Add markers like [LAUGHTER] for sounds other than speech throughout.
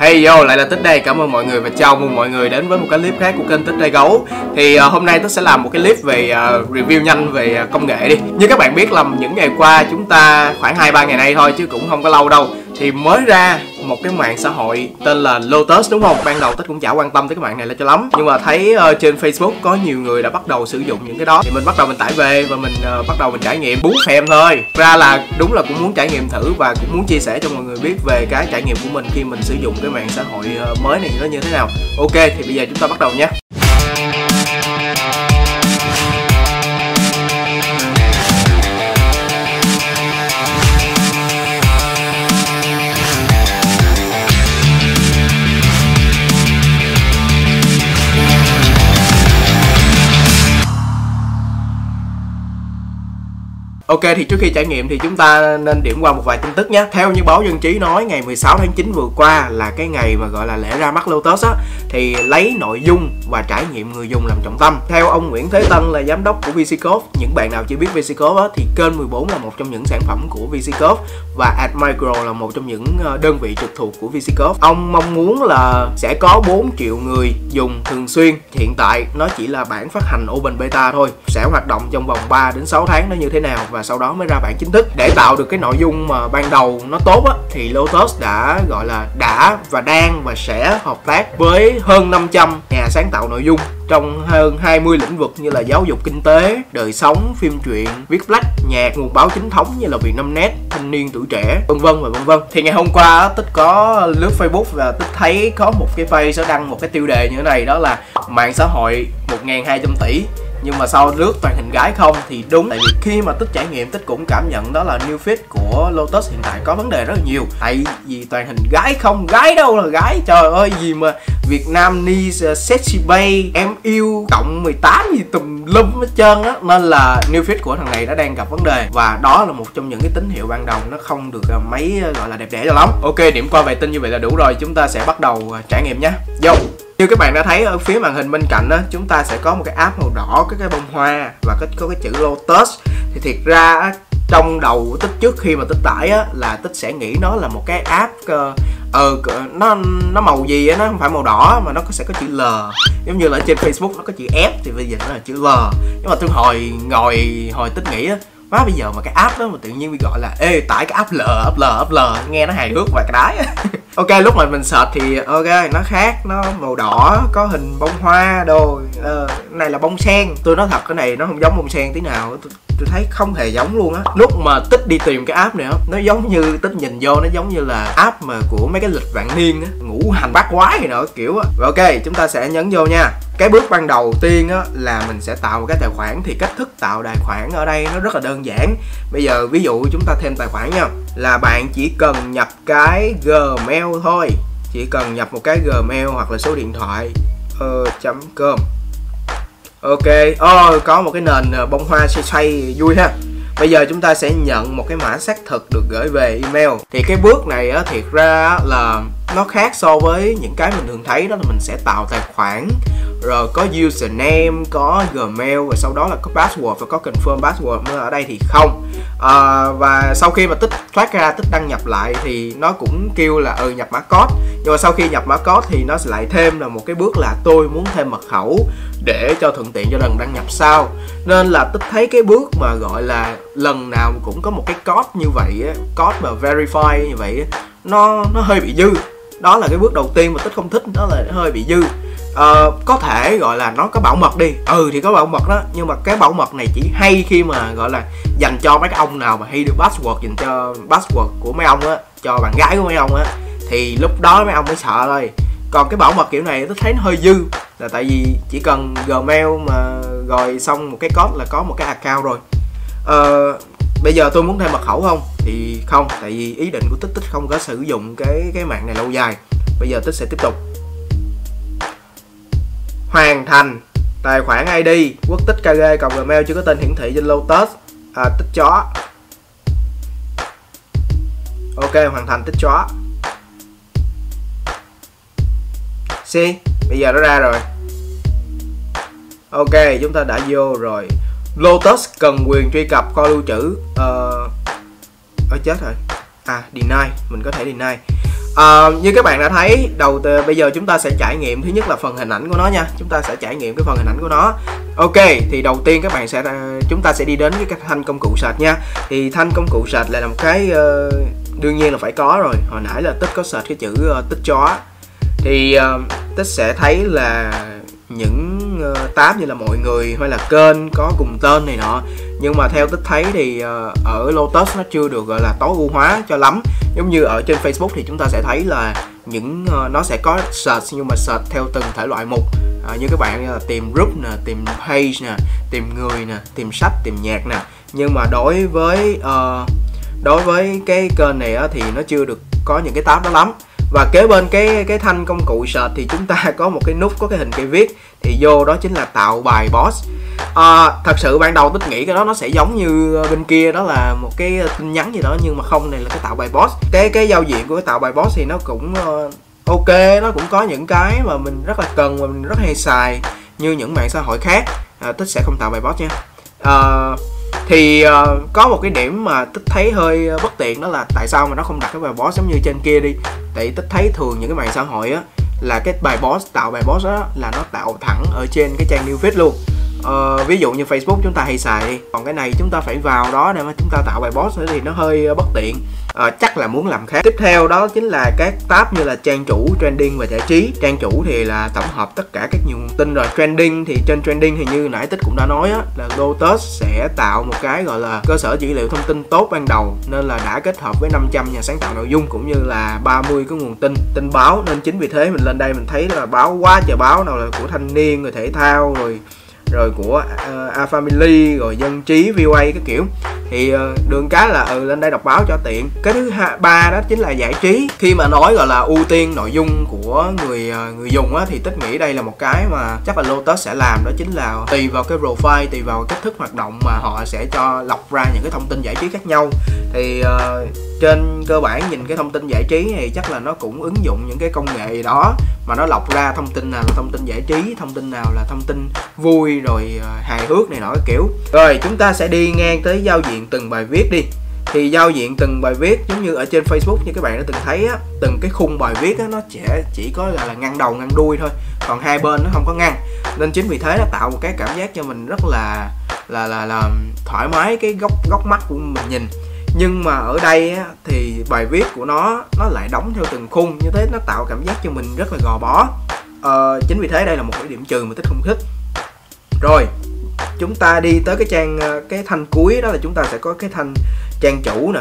Hey yo, lại là Tích đây. Cảm ơn mọi người và chào mừng mọi người đến với một cái clip khác của kênh Tích Đây Gấu. Thì uh, hôm nay Tích sẽ làm một cái clip về uh, review nhanh về uh, công nghệ đi. Như các bạn biết là những ngày qua chúng ta khoảng 2 3 ngày nay thôi chứ cũng không có lâu đâu thì mới ra một cái mạng xã hội tên là Lotus đúng không? Ban đầu tết cũng chả quan tâm tới cái mạng này là cho lắm. Nhưng mà thấy uh, trên Facebook có nhiều người đã bắt đầu sử dụng những cái đó. Thì mình bắt đầu mình tải về và mình uh, bắt đầu mình trải nghiệm bú phèm thôi. Ra là đúng là cũng muốn trải nghiệm thử và cũng muốn chia sẻ cho mọi người biết về cái trải nghiệm của mình khi mình sử dụng cái mạng xã hội uh, mới này nó như thế nào. Ok thì bây giờ chúng ta bắt đầu nhé Ok, thì trước khi trải nghiệm thì chúng ta nên điểm qua một vài tin tức nhé. Theo như báo Dân Trí nói, ngày 16 tháng 9 vừa qua là cái ngày mà gọi là lễ ra mắt Lotus á thì lấy nội dung và trải nghiệm người dùng làm trọng tâm. Theo ông Nguyễn Thế Tân là giám đốc của VCCode Những bạn nào chưa biết VCCode á, thì kênh 14 là một trong những sản phẩm của VCCode Và AdMicro là một trong những ờ, đơn vị trực thuộc của VCCode Ông mong muốn là sẽ có 4 triệu người dùng thường xuyên. Hiện tại nó chỉ là bản phát hành Open Beta thôi, Sẽ hoạt động trong vòng 3 đến 6 tháng nó như thế nào và và sau đó mới ra bản chính thức. Để tạo được cái nội dung mà ban đầu nó tốt á, thì Lotus đã, gọi là, đã và đang và sẽ hợp tác với hơn 500 nhà sáng tạo nội dung trong hơn 20 lĩnh vực như là giáo dục kinh tế, đời sống, phim truyện, viết lách, nhạc, nguồn báo chính thống như là Vietnamnet, thanh niên tuổi trẻ, vân vân và vân vân. Thì ngày hôm qua tích có lướt Facebook và tích thấy có một cái page sẽ đăng một cái tiêu đề như thế này đó là mạng xã hội 1.200 tỷ nhưng mà sau lướt toàn hình gái không thì đúng. Tại vì khi mà tích trải nghiệm, tích cũng cảm nhận đó là new fit của lotus hiện tại có vấn đề rất là nhiều. Tại vì toàn hình gái không gái đâu là gái. Trời ơi, gì mà việt nam ni uh, sexy bay, em yêu, cộng 18 gì tùm lum hết trơn á. Nên là new fit của thằng này nó đang gặp vấn đề. Và đó là một trong những cái tín hiệu ban đầu nó không được uh, mấy uh, gọi là đẹp đẽ cho lắm. Ok, điểm qua về tin như vậy là đủ rồi. Chúng ta sẽ bắt đầu trải nghiệm nhé. Vô như các bạn đã thấy ở phía màn hình bên cạnh đó chúng ta sẽ có một cái app màu đỏ có cái bông hoa và có, có cái chữ Lotus. Thì thiệt ra trong đầu tích trước khi mà tích tải á là tích sẽ nghĩ nó là một cái app ờ uh, uh, nó nó màu gì á nó không phải màu đỏ mà nó sẽ có chữ L. Giống như là ở trên Facebook nó có chữ F thì bây giờ nó là chữ L. Nhưng mà tôi hồi ngồi hồi tích nghĩ á má bây giờ mà cái app đó mà tự nhiên bị gọi là ê tải cái app L app L app L nghe nó hài hước và cái đái [LAUGHS] ok lúc mà mình search thì ok nó khác nó màu đỏ có hình bông hoa đồ. Uh, này là bông sen. Tôi nói thật cái này nó không giống bông sen tí nào. Tôi, tôi thấy không hề giống luôn á. Lúc mà tích đi tìm cái app này á nó giống như tích nhìn vô nó giống như là app mà của mấy cái lịch vạn niên á. Ngũ hành bát quái gì nữa kiểu á. Rồi ok chúng ta sẽ nhấn vô nha. Cái bước ban đầu tiên á là mình sẽ tạo một cái tài khoản. Thì cách thức tạo tài khoản ở đây nó rất là đơn giản. Bây giờ ví dụ chúng ta thêm tài khoản nha là bạn chỉ cần nhập cái gmail thôi. Chỉ cần nhập một cái gmail hoặc là số điện thoại uh, com. Ok oh, có một cái nền ờ, bông hoa xoay xoay vui ha. Bây giờ chúng ta sẽ nhận một cái mã xác thực được gửi về email. Thì cái bước này á thiệt ra là nó khác so với những cái mình thường thấy đó là mình sẽ tạo tài khoản rồi có username có gmail và sau đó là có password và có confirm password nhưng ở đây thì không. À, và sau khi mà tích thoát ra tích đăng nhập lại thì nó cũng kêu là ừ nhập mã code. Nhưng mà sau khi nhập mã code thì nó sẽ lại thêm là một cái bước là tôi muốn thêm mật khẩu để cho thuận tiện cho lần đăng nhập sau. Nên là tích thấy cái bước mà gọi là lần nào cũng có một cái code như vậy á code mà verify như vậy á nó nó hơi bị dư. Đó là cái bước đầu tiên mà tích không thích đó là hơi bị dư uh, có thể gọi là nó có bảo mật đi. Ừ thì có bảo mật đó. Nhưng mà cái bảo mật này chỉ hay khi mà gọi là dành cho mấy cái ông nào mà hay được password dành cho password của mấy ông á cho bạn gái của mấy ông á thì lúc đó mấy ông mới sợ thôi. Còn cái bảo mật kiểu này tôi thấy nó hơi dư là tại vì chỉ cần gmail mà rồi xong một cái code là có một cái account rồi. Uh, bây giờ tôi muốn thêm mật khẩu không? Thì không tại vì ý định của tích tích không có sử dụng cái cái mạng này lâu dài. Bây giờ tích sẽ tiếp tục hoàn thành tài khoản ID quốc tích kg cộng gmail chưa có tên hiển thị trên Lotus. À, tích chó. Ok hoàn thành tích chó. See bây giờ nó ra rồi. Ok chúng ta đã vô rồi. Lotus cần quyền truy cập kho lưu trữ ờ uh, chết rồi. À deny mình có thể deny à, như các bạn đã thấy đầu từ, bây giờ chúng ta sẽ trải nghiệm thứ nhất là phần hình ảnh của nó nha. Chúng ta sẽ trải nghiệm cái phần hình ảnh của nó. Ok thì đầu tiên các bạn sẽ ờ, chúng ta sẽ đi đến với cái thanh công cụ sệt nha. Thì thanh công cụ sệt là một cái uh, đương nhiên là phải có rồi. Hồi nãy là tích có sệt cái chữ uh, tích chó. Thì uh, tích sẽ thấy là những uh, tab như là mọi người hay là kênh có cùng tên này nọ nhưng mà theo tích thấy thì ờ, ở Lotus nó chưa được gọi là tối ưu hóa cho lắm. Giống như ở trên Facebook thì chúng ta sẽ thấy là những ờ, nó sẽ có search nhưng mà search theo từng thể loại mục à, như các bạn là tìm group nè tìm page nè tìm người nè tìm sách tìm nhạc nè. Nhưng mà đối với uh, đối với cái kênh này á, thì nó chưa được có những cái tab đó lắm và kế bên cái cái thanh công cụ sệt thì chúng ta [LAUGHS] có một cái nút có cái hình cây viết. Thì vô đó chính là tạo bài boss. À, thật sự ban đầu tích nghĩ cái đó nó sẽ giống như bên kia đó là một cái tin nhắn gì đó nhưng mà không này là cái tạo bài boss. Cái cái giao diện của cái tạo bài boss thì nó cũng uh, ok nó cũng có những cái mà mình rất là cần và mình rất hay xài như những mạng xã hội khác. À, tích sẽ không tạo bài boss nha. À, thì uh, có một cái điểm mà tích thấy hơi ờ, bất tiện đó là tại sao mà nó không đặt cái bài boss giống như trên kia đi. Tại tích thấy thường những cái mạng xã hội á là cái bài boss tạo bài boss đó là nó tạo thẳng ở trên cái trang new feed luôn uh, ví dụ như Facebook chúng ta hay xài đi còn cái này chúng ta phải vào đó để mà chúng ta tạo bài post thì nó hơi ờ, bất tiện. Uh, chắc là muốn làm khác. Tiếp theo đó chính là các tab như là trang chủ trending và giải trí. Trang chủ thì là tổng hợp tất cả các nguồn tin. Rồi trending thì trên trending thì như nãy tích cũng đã nói á là Lotus sẽ tạo một cái gọi là cơ sở dữ liệu thông tin tốt ban đầu nên là đã kết hợp với 500 nhà sáng tạo nội dung cũng như là 30 cái nguồn tin tin báo. Nên chính vì thế mình lên đây mình thấy là báo quá trời báo nào là của thanh niên rồi thể thao rồi rồi của uh, A Family rồi dân trí VOA cái kiểu thì ờ, đường cái là ừ lên đây đọc báo cho tiện. Cái thứ hai ba đó chính là giải trí. Khi mà nói gọi là ưu tiên nội dung của người ờ, người dùng á thì tích nghĩ đây là một cái mà chắc là Lotus sẽ làm đó chính là tùy vào cái profile tùy vào cách thức hoạt động mà họ sẽ cho lọc ra những cái thông tin giải trí khác nhau. Thì uh, trên cơ bản nhìn cái thông tin giải trí thì chắc là nó cũng ứng dụng những cái công nghệ gì đó mà nó lọc ra thông tin nào là thông tin giải trí thông tin nào là thông tin vui rồi uh, hài hước này nọ kiểu. Rồi chúng ta sẽ đi ngang tới giao diện từng bài viết đi. Thì giao diện từng bài viết giống như ở trên Facebook như các bạn đã từng thấy á từng cái khung bài viết á nó chỉ chỉ có là, là ngăn đầu ngăn đuôi thôi còn hai bên nó không có ngăn nên chính vì thế nó tạo một cái cảm giác cho mình rất là là là là thoải mái cái góc góc mắt của mình nhìn. Nhưng mà ở đây á, thì bài viết của nó nó lại đóng theo từng khung như thế nó tạo cảm giác cho mình rất là gò bó. Ờ, chính vì thế đây là một cái điểm trừ mà tích không thích. Rồi chúng ta đi tới cái trang ờ, cái thanh cuối đó là chúng ta sẽ có cái thanh trang chủ nè.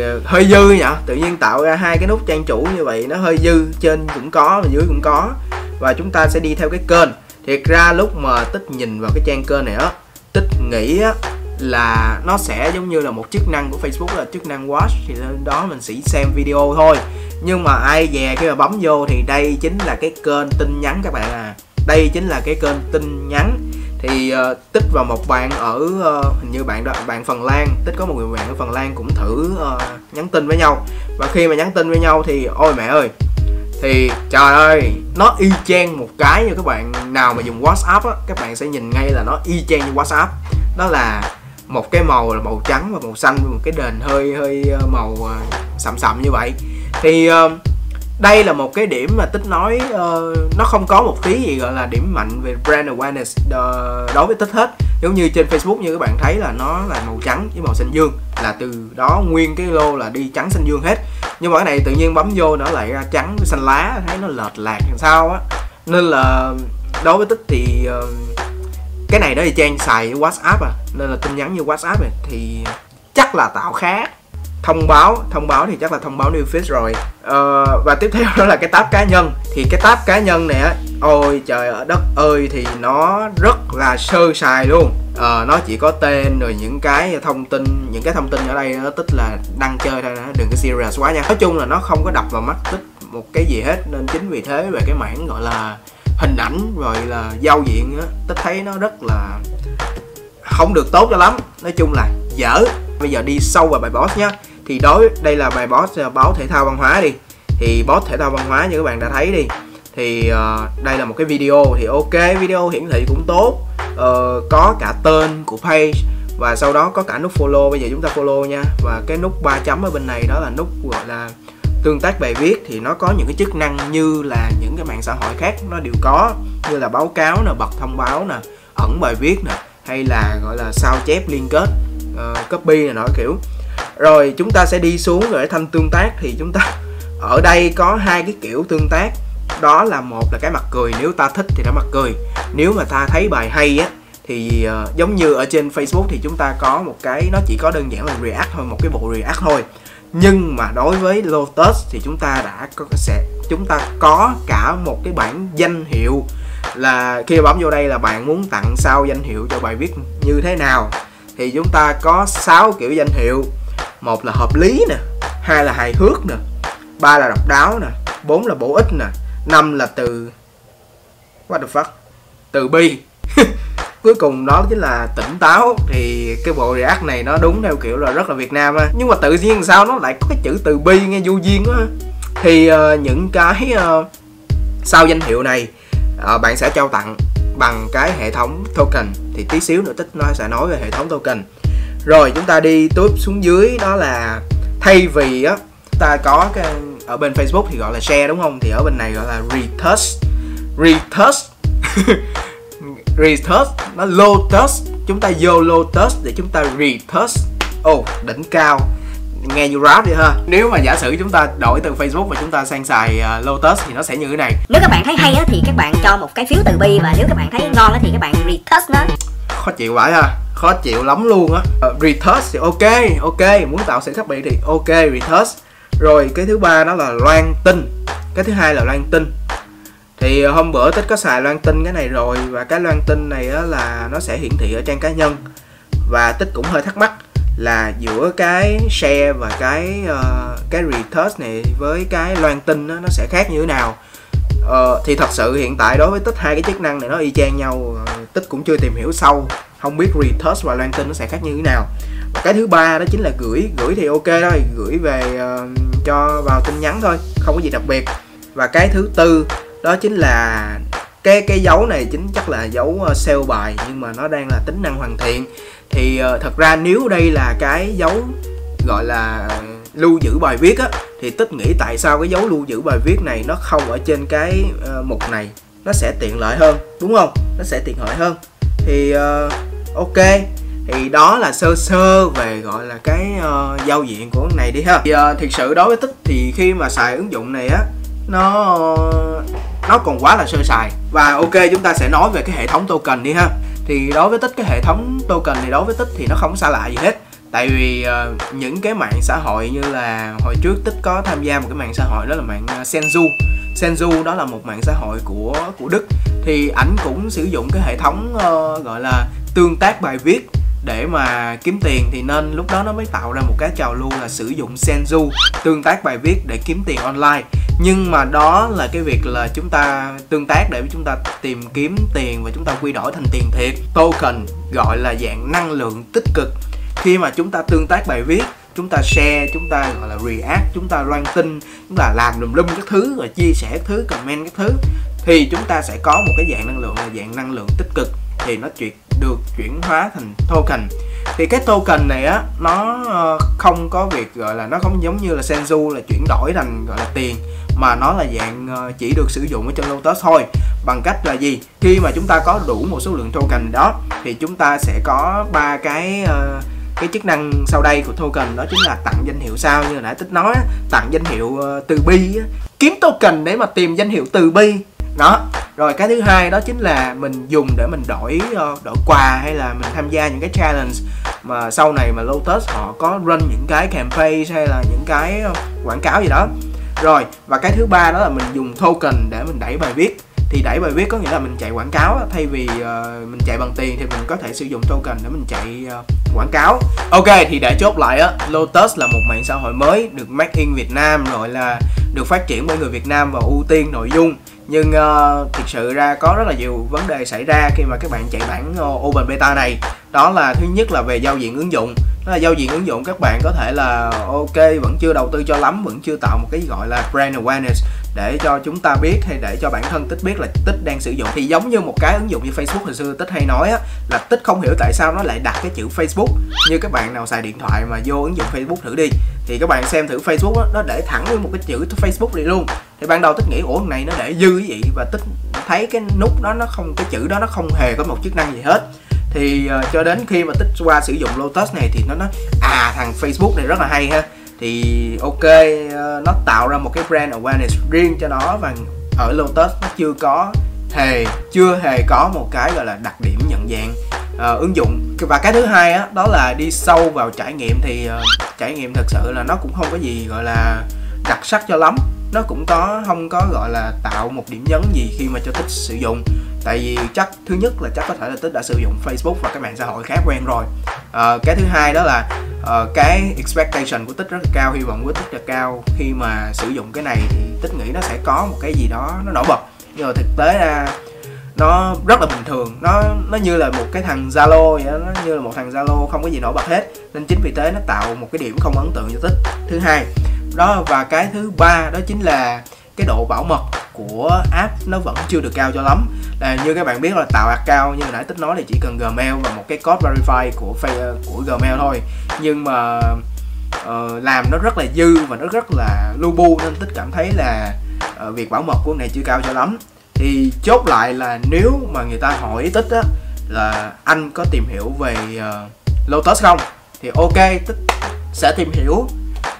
Ờ, hơi dư nhỉ? Tự nhiên tạo ra hai cái nút trang chủ như vậy, nó hơi dư, trên cũng có và dưới cũng có. Và chúng ta sẽ đi theo cái kênh. Thiệt ra lúc mà tích nhìn vào cái trang kênh này á, tích nghĩ á là nó sẽ giống như là một chức năng của Facebook, là chức năng watch. Thì lên đó mình chỉ xem video thôi. Nhưng mà ai dè khi mà bấm vô thì đây chính là cái kênh tin nhắn các bạn à. Đây chính là cái kênh tin nhắn thì uh, tích vào một bạn ở uh, hình như bạn đó bạn Phần Lan. Tích có một người bạn ở Phần Lan cũng thử uh, nhắn tin với nhau. Và khi mà nhắn tin với nhau thì ôi mẹ ơi thì trời ơi nó y chang một cái như các bạn nào mà dùng WhatsApp á các bạn sẽ nhìn ngay là nó y chang như WhatsApp. Đó là một cái màu là màu trắng và màu xanh một cái đền hơi hơi màu sậm sậm như vậy. Thì uh, đây là một cái điểm mà tích nói uh, nó không có một tí gì gọi là điểm mạnh về brand awareness uh, đối với tích hết. Giống như trên facebook như các bạn thấy là nó là màu trắng với màu xanh dương là từ đó nguyên cái lô là đi trắng xanh dương hết. Nhưng mà cái này tự nhiên bấm vô nó lại ra trắng với xanh lá thấy nó lệch lạc làm sao á. Nên là đối với tích thì uh, cái này đó thì trang xài whatsapp à nên là tin nhắn như whatsapp này thì chắc là tạo khác thông báo thông báo thì chắc là thông báo new feed rồi. Ờ, và tiếp theo đó là cái tab cá nhân. Thì cái tab cá nhân này á ôi trời ở đất ơi thì nó rất là sơ sài luôn. Ờ, nó chỉ có tên rồi những cái thông tin những cái thông tin ở đây nó tích là đăng chơi thôi đừng có serious quá nha. Nói chung là nó không có đập vào mắt tích một cái gì hết nên chính vì thế về cái mảng gọi là hình ảnh rồi là giao diện á tích thấy nó rất là không được tốt cho lắm. Nói chung là dở. Bây giờ đi sâu vào bài boss nhé thì đối đây là bài boss ờ, báo thể thao văn hóa đi. Thì boss thể thao văn hóa như các bạn đã thấy đi. Thì uh, đây là một cái video thì ok video hiển thị cũng tốt. Uh, có cả tên của page và sau đó có cả nút follow. Bây giờ chúng ta follow nha. Và cái nút ba chấm ở bên này đó là nút gọi là tương tác bài viết. Thì nó có những cái chức năng như là những cái mạng xã hội khác nó đều có. Như là báo cáo nè bật thông báo nè ẩn bài viết nè hay là gọi là sao chép liên kết uh, copy này nọ kiểu rồi chúng ta sẽ đi xuống rồi thanh tương tác thì chúng ta ở đây có hai cái kiểu tương tác. Đó là một là cái mặt cười nếu ta thích thì nó mặt cười. Nếu mà ta thấy bài hay á thì uh, giống như ở trên Facebook thì chúng ta có một cái nó chỉ có đơn giản là react thôi một cái bộ react thôi. Nhưng mà đối với Lotus thì chúng ta đã có sẽ chúng ta có cả một cái bản danh hiệu là khi bấm vô đây là bạn muốn tặng sao danh hiệu cho bài viết như thế nào. Thì chúng ta có 6 kiểu danh hiệu một là hợp lý nè hai là hài hước nè ba là độc đáo nè bốn là bổ ích nè năm là từ what the fuck từ bi. [LAUGHS] Cuối cùng đó chính là tỉnh táo thì cái bộ react này nó đúng theo kiểu là rất là việt nam á. Nhưng mà tự nhiên sao nó lại có cái chữ từ bi nghe vô duyên quá thì uh, những cái uh, sau danh hiệu này uh, bạn sẽ trao tặng bằng cái hệ thống token. Thì tí xíu nữa tích nó sẽ nói về hệ thống token rồi chúng ta đi tiếp xuống dưới đó là thay vì á ta có cái ở bên Facebook thì gọi là share đúng không? Thì ở bên này gọi là retouch. Retouch. [LAUGHS] Retouch nó lotus. Chúng ta vô lotus để chúng ta retouch. Ồ oh, đỉnh cao. Nghe như rap vậy ha. Nếu mà giả sử chúng ta đổi từ facebook và chúng ta sang xài uh, lotus thì nó sẽ như thế này. Nếu các bạn thấy hay á thì các bạn cho một cái phiếu từ bi và nếu các bạn thấy ngon á thì các bạn retouch nó. Khó chịu vãi ha khó chịu lắm luôn á. Ờ, uh, retouch thì ok ok muốn tạo sự khác biệt thì ok retouch rồi cái thứ ba đó là loan tin. Cái thứ hai là loan tin. Thì ờ, hôm bữa tích có xài loan tin cái này rồi và cái loan tin này á là nó sẽ hiển thị ở trang cá nhân. Và tích cũng hơi thắc mắc là giữa cái share và cái uh, cái retouch này với cái loan tin đó, nó sẽ khác như thế nào? Uh, thì thật sự hiện tại đối với tích hai cái chức năng này nó y chang nhau uh, tích cũng chưa tìm hiểu sâu không biết retouch và loan tin nó sẽ khác như thế nào. Và cái thứ ba đó chính là gửi gửi thì ok thôi gửi về uh, cho vào tin nhắn thôi không có gì đặc biệt. Và cái thứ tư đó chính là cái cái dấu này chính chắc là dấu ờ, sale bài nhưng mà nó đang là tính năng hoàn thiện. Thì uh, thật ra nếu đây là cái dấu gọi là lưu giữ bài viết á thì tích nghĩ tại sao cái dấu lưu giữ bài viết này nó không ở trên cái uh, mục này? Nó sẽ tiện lợi hơn đúng không? Nó sẽ tiện lợi hơn. Thì uh, ok thì đó là sơ sơ về gọi là cái uh, giao diện của cái này đi ha. Thì ờ, uh, thực sự đối với tích thì khi mà xài ứng dụng này á nó nó còn quá là sơ sài. Và ok chúng ta sẽ nói về cái hệ thống token đi ha. Thì đối với tích cái hệ thống token này đối với tích thì nó không xa lạ gì hết tại vì uh, những cái mạng xã hội như là hồi trước tích có tham gia một cái mạng xã hội đó là mạng ờ, uh, Senju Senju đó là một mạng xã hội của của Đức. Thì ảnh cũng sử dụng cái hệ thống uh, gọi là tương tác bài viết để mà kiếm tiền thì nên lúc đó nó mới tạo ra một cái trào lưu là sử dụng Senju tương tác bài viết để kiếm tiền online. Nhưng mà đó là cái việc là chúng ta tương tác để chúng ta tìm kiếm tiền và chúng ta quy đổi thành tiền thiệt. Token gọi là dạng năng lượng tích cực khi mà chúng ta tương tác bài viết chúng ta share chúng ta gọi là react chúng ta loan tin chúng ta làm lùm lum các thứ rồi chia sẻ các thứ comment các thứ thì chúng ta sẽ có một cái dạng năng lượng là dạng năng lượng tích cực. Thì nó chuyển được chuyển hóa thành token. Thì cái token này á nó ờ, không có việc gọi là nó không giống như là Senju là chuyển đổi thành gọi là tiền mà nó là dạng ờ, chỉ được sử dụng ở trên Lotus thôi. Bằng cách là gì? Khi mà chúng ta có đủ một số lượng token đó thì chúng ta sẽ có ba cái uh, cái chức năng sau đây của token đó chính là tặng danh hiệu sao, như nãy tích nói tặng danh hiệu ờ, từ bi kiếm token để mà tìm danh hiệu từ bi. Đó. Rồi cái thứ hai đó chính là mình dùng để mình đổi ờ, đổi quà hay là mình tham gia những cái challenge mà sau này mà Lotus họ có run những cái campaign hay là những cái ờ, quảng cáo gì đó. Rồi, và cái thứ ba đó là mình dùng token để mình đẩy bài viết thì đẩy bài viết có nghĩa là mình chạy quảng cáo thay vì uh, mình chạy bằng tiền thì mình có thể sử dụng token để mình chạy uh, quảng cáo. Ok thì để chốt lại á Lotus là một mạng xã hội mới được make in Việt Nam gọi là được phát triển bởi người Việt Nam và ưu tiên nội dung. Nhưng uh, thực sự ra có rất là nhiều vấn đề xảy ra khi mà các bạn chạy bản uh, open beta này. Đó là thứ nhất là về giao diện ứng dụng là giao diện ứng dụng các bạn có thể là ok vẫn chưa đầu tư cho lắm vẫn chưa tạo một cái gọi là brand awareness để cho chúng ta biết hay để cho bản thân tích biết là tích đang sử dụng. Thì giống như một cái ứng dụng như facebook hồi xưa tích hay nói á là tích không hiểu tại sao nó lại đặt cái chữ facebook. Như các bạn nào xài điện thoại mà vô ứng dụng facebook thử đi thì các bạn xem thử Facebook á, nó để thẳng nguyên một cái chữ Facebook này luôn. Thì ban đầu tích nghĩ ủa này nó để dư cái gì? Và tích thấy cái nút đó nó không cái chữ đó nó không hề có một chức năng gì hết thì uh, cho đến khi mà tích qua sử dụng Lotus này thì nó nói à thằng Facebook này rất là hay ha. Thì ok uh, nó tạo ra một cái brand awareness riêng cho nó và ở Lotus nó chưa có hề chưa hề có một cái gọi là đặc điểm nhận dạng uh, ứng dụng. Và cái thứ hai á đó là đi sâu vào trải nghiệm thì uh, trải nghiệm thật sự là nó cũng không có gì gọi là đặc sắc cho lắm. Nó cũng có không có gọi là tạo một điểm nhấn gì khi mà cho tích sử dụng tại vì chắc thứ nhất là chắc có thể là tích đã sử dụng facebook và các mạng xã hội khá quen rồi. À, cái thứ hai đó là uh, cái expectation của tích rất là cao hy vọng của tích là cao. Khi mà sử dụng cái này thì tích nghĩ nó sẽ có một cái gì đó nó nổi bật. Nhưng mà thực tế ra nó rất là bình thường. Nó nó như là một cái thằng zalo vậy đó. nó như là một thằng zalo không có gì nổi bật hết. Nên chính vì thế nó tạo một cái điểm không ấn tượng cho tích. Thứ hai đó và cái thứ ba đó chính là cái độ bảo mật của app nó vẫn chưa được cao cho lắm. Là như các bạn biết là tạo account như nãy tích nói thì chỉ cần gmail và một cái code verify của ờ, của gmail thôi. Nhưng mà uh, làm nó rất là dư và nó rất là lu bu nên tích cảm thấy là uh, việc bảo mật của này chưa cao cho lắm. Thì chốt lại là nếu mà người ta hỏi tích á là anh có tìm hiểu về uh, lotus không? Thì ok tích sẽ tìm hiểu.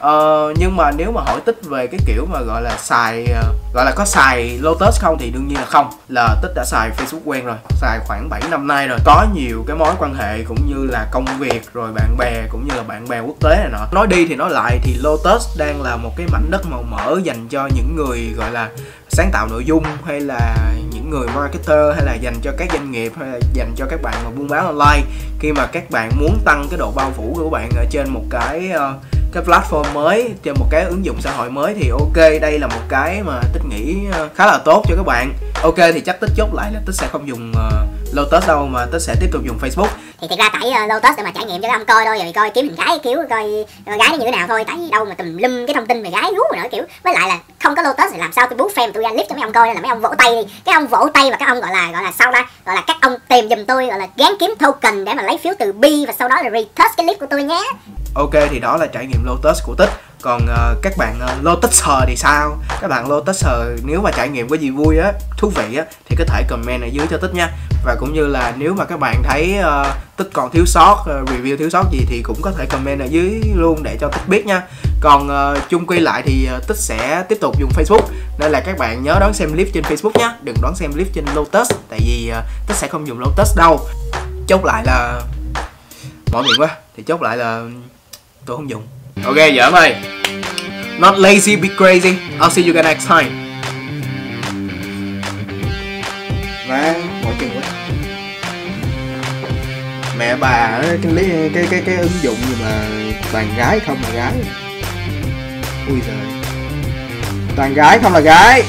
Ờ, nhưng mà nếu mà hỏi tích về cái kiểu mà gọi là xài ờ, gọi là có xài Lotus không thì đương nhiên là không. Là tích đã xài Facebook quen rồi xài khoảng 7 năm nay rồi. Có nhiều cái mối quan hệ cũng như là công việc rồi bạn bè cũng như là bạn bè quốc tế này nọ. Nói đi thì nói lại thì Lotus đang là một cái mảnh đất màu mỡ dành cho những người gọi là sáng tạo nội dung hay là những người marketer hay là dành cho các doanh nghiệp hay là dành cho các bạn mà buôn bán online. Khi mà các bạn muốn tăng cái độ bao phủ của bạn ở trên một cái uh, cái platform mới trên một cái ứng dụng xã hội mới thì ok đây là một cái mà tích nghĩ ờ, khá là tốt cho các bạn. Ok thì chắc tích chốt lại là tích sẽ không dùng uh, lotus đâu mà tích sẽ tiếp tục dùng facebook. Thì thiệt ra tải uh, lotus để mà trải nghiệm cho các ông coi thôi rồi coi kiếm hình gái kiểu coi gái nó như thế nào thôi tại đâu mà tùm lum cái thông tin về gái rú nữa kiểu. Với lại là không có lotus thì làm sao tôi bút fan tôi ra clip cho mấy ông coi là mấy ông vỗ tay đi. Cái ông vỗ tay và các ông gọi là gọi là sau đó gọi là các ông tìm giùm tôi gọi là gán kiếm token để mà lấy phiếu từ bi và sau đó là retouch cái clip của tôi nhé ok thì đó là trải nghiệm Lotus của Tích. Còn uh, các bạn ờ, uh, lotuser thì sao? Các bạn Lotuser nếu mà trải nghiệm có gì vui á thú vị á thì có thể comment ở dưới cho tích nha. Và cũng như là nếu mà các bạn thấy uh, tích còn thiếu sót uh, review thiếu sót gì thì cũng có thể comment ở dưới luôn để cho tích biết nha. Còn uh, chung quy lại thì uh, tích sẽ tiếp tục dùng facebook. Nên là các bạn nhớ đón xem clip trên facebook nhé đừng đón xem clip trên lotus tại vì uh, tích sẽ không dùng lotus đâu. Chốt lại là mỏi miệng quá. Thì chốt lại là tôi không dùng. Ok giỡn ơi not lazy be crazy. I'll see you guys next time. Và mọi chuyện quá. Mẹ bà cái lý cái cái cái ứng dụng gì mà toàn gái không là gái? Ui giời. Toàn gái không là gái